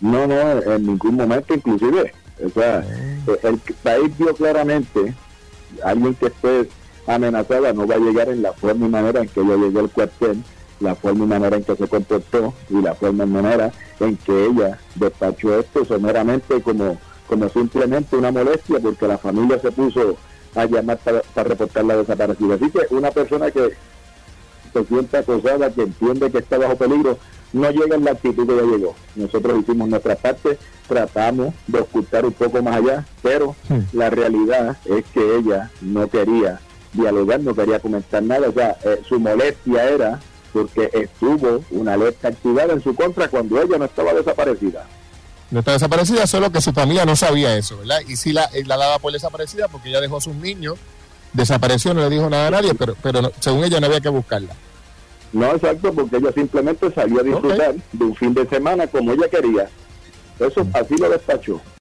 No, no, en ningún momento inclusive. O sea, eh, el país vio claramente, alguien que esté amenazada no va a llegar en la forma y manera en que ella llegó al cuartel, la forma y manera en que se comportó y la forma y manera en que ella despachó esto someramente como, como simplemente una molestia porque la familia se puso a llamar para, para reportar la desaparecida. Así que una persona que se siente acosada, que entiende que está bajo peligro, no llega en la actitud que ella llegó. Nosotros hicimos nuestra parte, tratamos de ocultar un poco más allá, pero la realidad es que ella no quería dialogar, no quería comentar nada. O sea, eh, su molestia era porque estuvo una alerta activada en su contra cuando ella no estaba desaparecida. No está desaparecida, solo que su familia no sabía eso, ¿verdad? Y sí la, la daba por desaparecida porque ella dejó a sus niños, desapareció, no le dijo nada a nadie, pero, pero según ella no había que buscarla. No, exacto, porque ella simplemente salió a disfrutar de un fin de semana como ella quería. Eso así lo despachó.